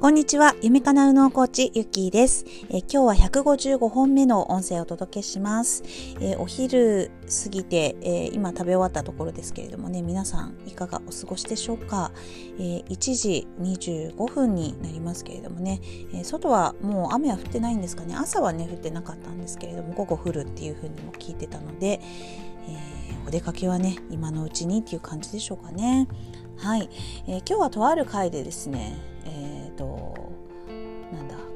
こんにちは。夢かなうのコーチ、ゆきーです、え今日は155本目の音声をお届けします。えお昼過ぎて、え今食べ終わったところですけれどもね、皆さんいかがお過ごしでしょうか、え1時25分になりますけれどもね、え外はもう雨は降ってないんですかね？朝はね、降ってなかったんですけれども、午後降るっていうふうにも聞いてたので、えー、お出かけはね、今のうちにっていう感じでしょうかね。はい、え、今日はとある回でですね、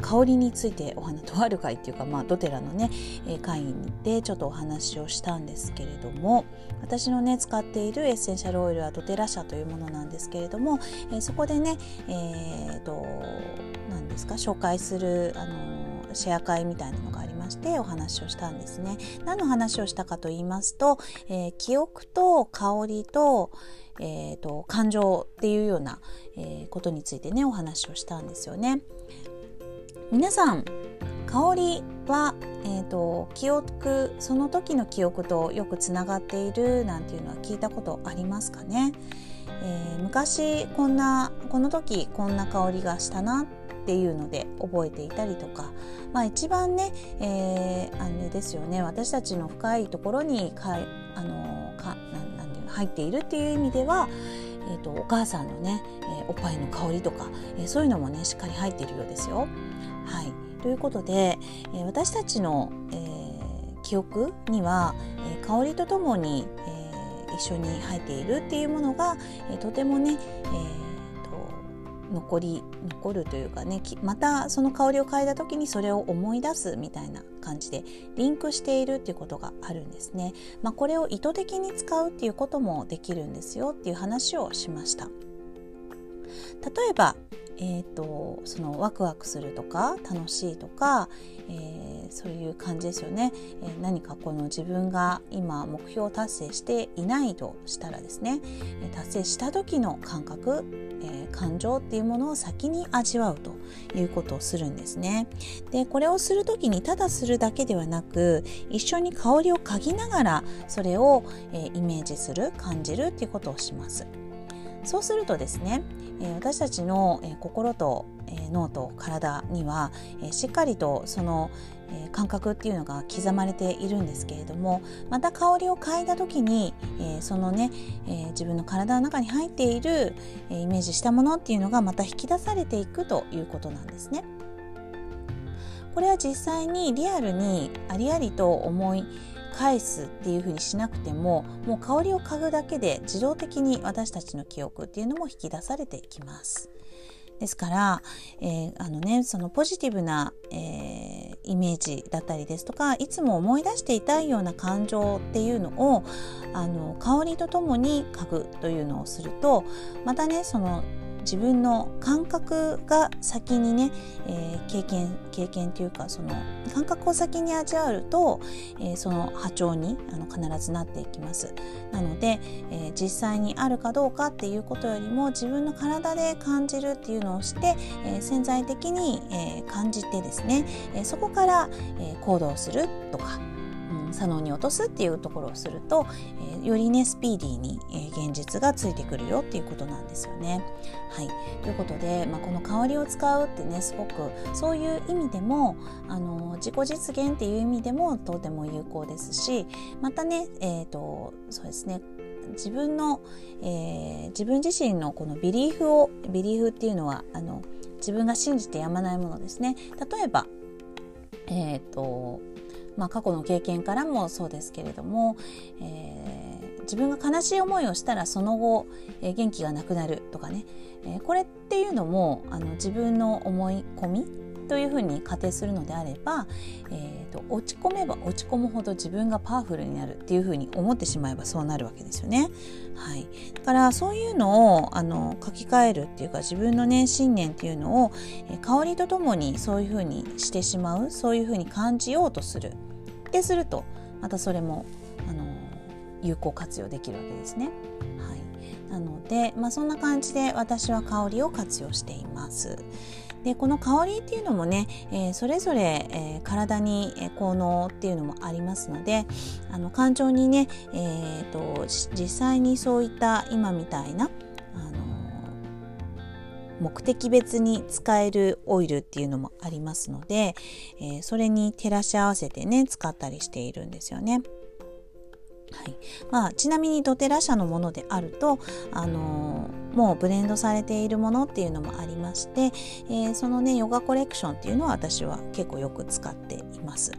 香りについてお話とある会っていうか、まあ、ドテラのね、え会でちょっとお話をしたんですけれども私のね使っているエッセンシャルオイルはドテラ社というものなんですけれども、そこでねえっ、ー、と何ですか紹介するあのシェア会みたいなのがありましてお話をしたんですね。何の話をしたかと言いますと、えー、記憶と香りとえーと、感情っていうような、えー、ことについてねお話をしたんですよね。皆さん香りは、えーと、記憶その時の記憶とよくつながっているなんていうのは聞いたことありますかね、えー、昔こんなこの時こんな香りがしたなっていうので覚えていたりとか、まあ、一番ね、えー、あれですよね。私たちの深いところにかいあのかなん、なんていう入っているっていう意味では、えーと、お母さんのね、えー、おっぱいの香りとか、えー、そういうのもねしっかり入っているようですよ。はい、ということで、えー、私たちの、えー、記憶には、えー、香りとともに、えー、一緒に入っているっていうものが、えー、とてもね、えー残り残るというかねまたその香りを嗅いだ時にそれを思い出すみたいな感じでリンクしているっていうことがあるんですね。まあ、これを意図的に使うっていうこともできるんですよっていう話をしました。例えばえーと、そのワクワクするとか楽しいとか、えー、そういう感じですよね、えー、何かこの自分が今目標を達成していないとしたらですね達成した時の感覚、えー、感情っていうものを先に味わうということをするんですね。でこれをする時にただするだけではなく一緒に香りを嗅ぎながらそれを、えイメージする感じるっていうことをします。そうするとですねえ私たちの、え心と、え脳と体には、えしっかりとその、え感覚っていうのが刻まれているんですけれどもまた香りを嗅いだ時に、えそのね、え自分の体の中に入っている、えイメージしたものっていうのがまた引き出されていくということなんですね。これは実際にリアルにありありと思い返すっていう風にしなくてももう香りを嗅ぐだけで自動的に私たちの記憶っていうのも引き出されていきます。ですから、えー、あのね、そのポジティブな、えー、イメージだったりですとかいつも思い出していたいような感情っていうのをあの香りとともに嗅ぐというのをするとまたねその自分の感覚が先にね、えー、経験経験というかその感覚を先に味わうと、えー、その波長にあの必ずなっていきます。なので、えー、実際にあるかどうかっていうことよりも自分の体で感じるっていうのをして、え潜在的に、え感じてですね、えそこから、え行動するとか左脳に落とすっていうところをすると、えー、よりねスピーディーに、えー、現実がついてくるよっていうことなんですよね。はい、ということで、まあ、この香りを使うってねすごくそういう意味でもあの自己実現っていう意味でもとても有効ですしまたね、えーと、そうですね自分の、えー、自分自身のこのビリーフをビリーフっていうのはあの自分が信じてやまないものですね例えばえっ、ー、とまあ、過去の経験からもそうですけれども、えー、自分が悲しい思いをしたらその後、えー、元気がなくなるとかね、えー、これっていうのもあの自分の思い込みというふうに仮定するのであれば、えーと、落ち込めば落ち込むほど自分がパワフルになるっていうふうに思ってしまえばそうなるわけですよね。はい、だからそういうのをあの書き換えるっていうか自分のね信念っていうのを、え香りとともにそういうふうにしてしまうそういうふうに感じようとする。でするとまたそれもあの有効活用できるわけですね。はい、なので、まあ、そんな感じで私は香りを活用しています。でこの香りっていうのもね、えー、それぞれ、えー、体に、え効能っていうのもありますのであの感情にね、えーと、実際にそういった今みたいなあの目的別に使えるオイルっていうのもありますので、えー、それに照らし合わせてね使ったりしているんですよね。はいまあ、ちなみにドテラ社のものであると、あのー、もうブレンドされているものっていうのもありまして、えー、そのねヨガコレクションっていうのは私は結構よく使っています。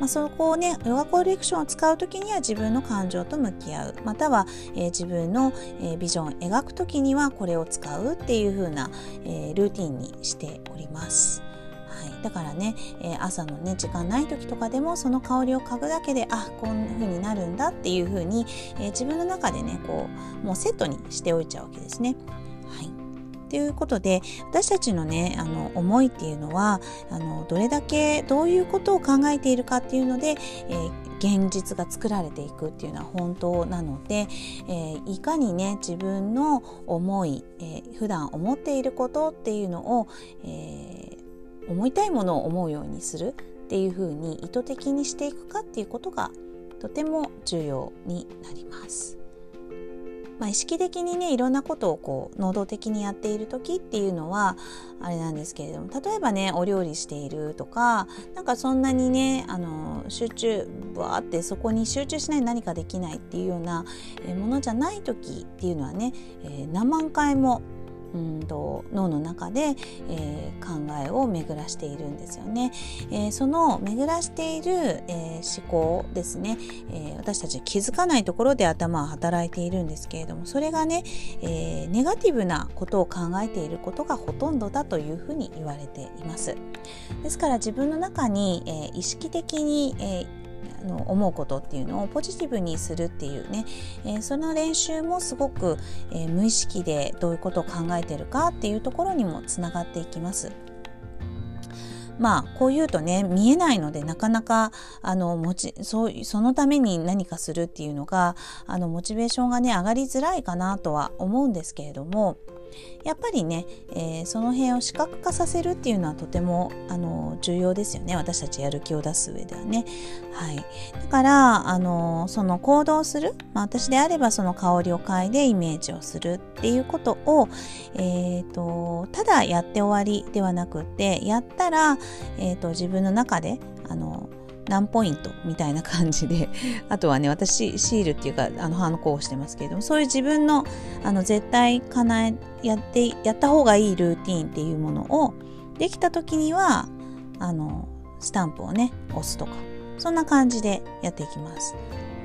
まあ、そこをねヨガコレクションを使う時には自分の感情と向き合うまたは、えー、自分の、えー、ビジョンを描く時にはこれを使うっていう風な、えー、ルーティンにしております。だからね、えー、朝のね時間ない時とかでもその香りを嗅ぐだけであこんな風になるんだっていう風に、えー、自分の中でねこうもうセットにしておいちゃうわけですね。はいということで私たちのねあの思いっていうのはあのどれだけどういうことを考えているかっていうので、えー、現実が作られていくっていうのは本当なので、えー、いかにね自分の思い、えー、普段思っていることっていうのを、えー、思いたいものを思うようにするっていうふうに意図的にしていくかっていうことがとても重要になります。まあ、意識的にねいろんなことをこう能動的にやっている時っていうのはあれなんですけれども例えばねお料理しているとかなんかそんなにねあの集中わーってそこに集中しない何かできないっていうようなものじゃない時っていうのはね、えー、何万回もうんと脳の中で、えー、考えを巡らしているんですよね。えー、その巡らしている、えー、思考ですね、え私たち気づかないところで頭は働いているんですけれどもそれがね、えネガティブなことを考えていることがほとんどだというふうに言われています。ですから自分の中に、え意識的に、えあの思うことっていうのをポジティブにするっていうね、えー、その練習もすごく、えー、無意識でどういうことを考えてるかっていうところにもつながっていきます。まあこう言うとね見えないのでなかなかあのもちそうそのために何かするっていうのがあのモチベーションがね上がりづらいかなとは思うんですけれどもやっぱりね、えー、その辺を視覚化させるっていうのはとてもあの重要ですよね私たちやる気を出す上ではね。はい、だからあのその行動する、まあ、私であればその香りを嗅いでイメージをするっていうことを、えーと、ただやって終わりではなくってやったら、えーと自分の中であの何ポイントみたいな感じで あとはね私シールっていうかあのハンコをしてますけれどもそういう自分のあの絶対叶えやってやった方がいいルーティンっていうものをできた時にはあのスタンプをね押すとかそんな感じでやっていきます。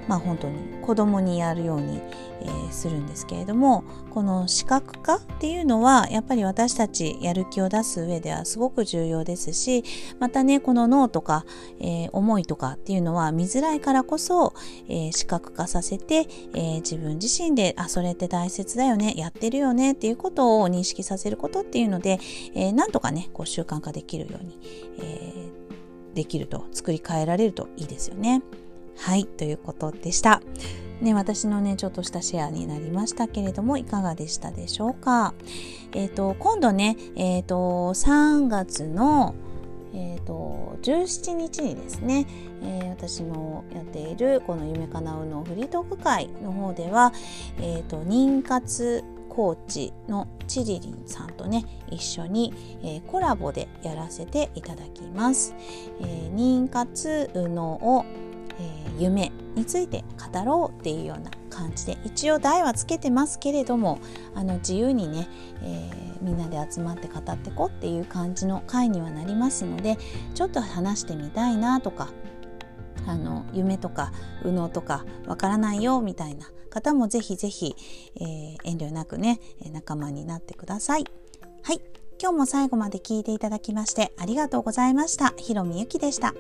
まあ本当に子供にやるように、えー、するんですけれどもこの視覚化っていうのはやっぱり私たちやる気を出す上ではすごく重要ですしまたねこの脳とか、えー、思いとかっていうのは見づらいからこそ、えー、視覚化させて、え自分自身であそれって大切だよねやってるよねっていうことを認識させることっていうので、えなんとかねこう習慣化できるように、えできると作り変えられるといいですよね。はい、ということでした。ね、私のね、ちょっとしたシェアになりましたけれども、いかがでしたでしょうか？えっ、ー、と、今度ね、えっ、ー、と、3月の、えーと、17日にですね、えー、私のやっているこの夢かなうのフリートーク会の方では、えーと、妊活コーチのチリリンさんとね一緒に、えー、コラボでやらせていただきます。えー、妊活のを、夢について語ろうっていうような感じで一応題はつけてますけれどもあの自由にね、えー、みんなで集まって語ってこっていう感じの回にはなりますのでちょっと話してみたいなとかあの夢とか右脳とかわからないよみたいな方もぜひぜひ、えー、遠慮なくね仲間になってください。はい今日も最後まで聞いていただきましてありがとうございました。ひろみゆきでした。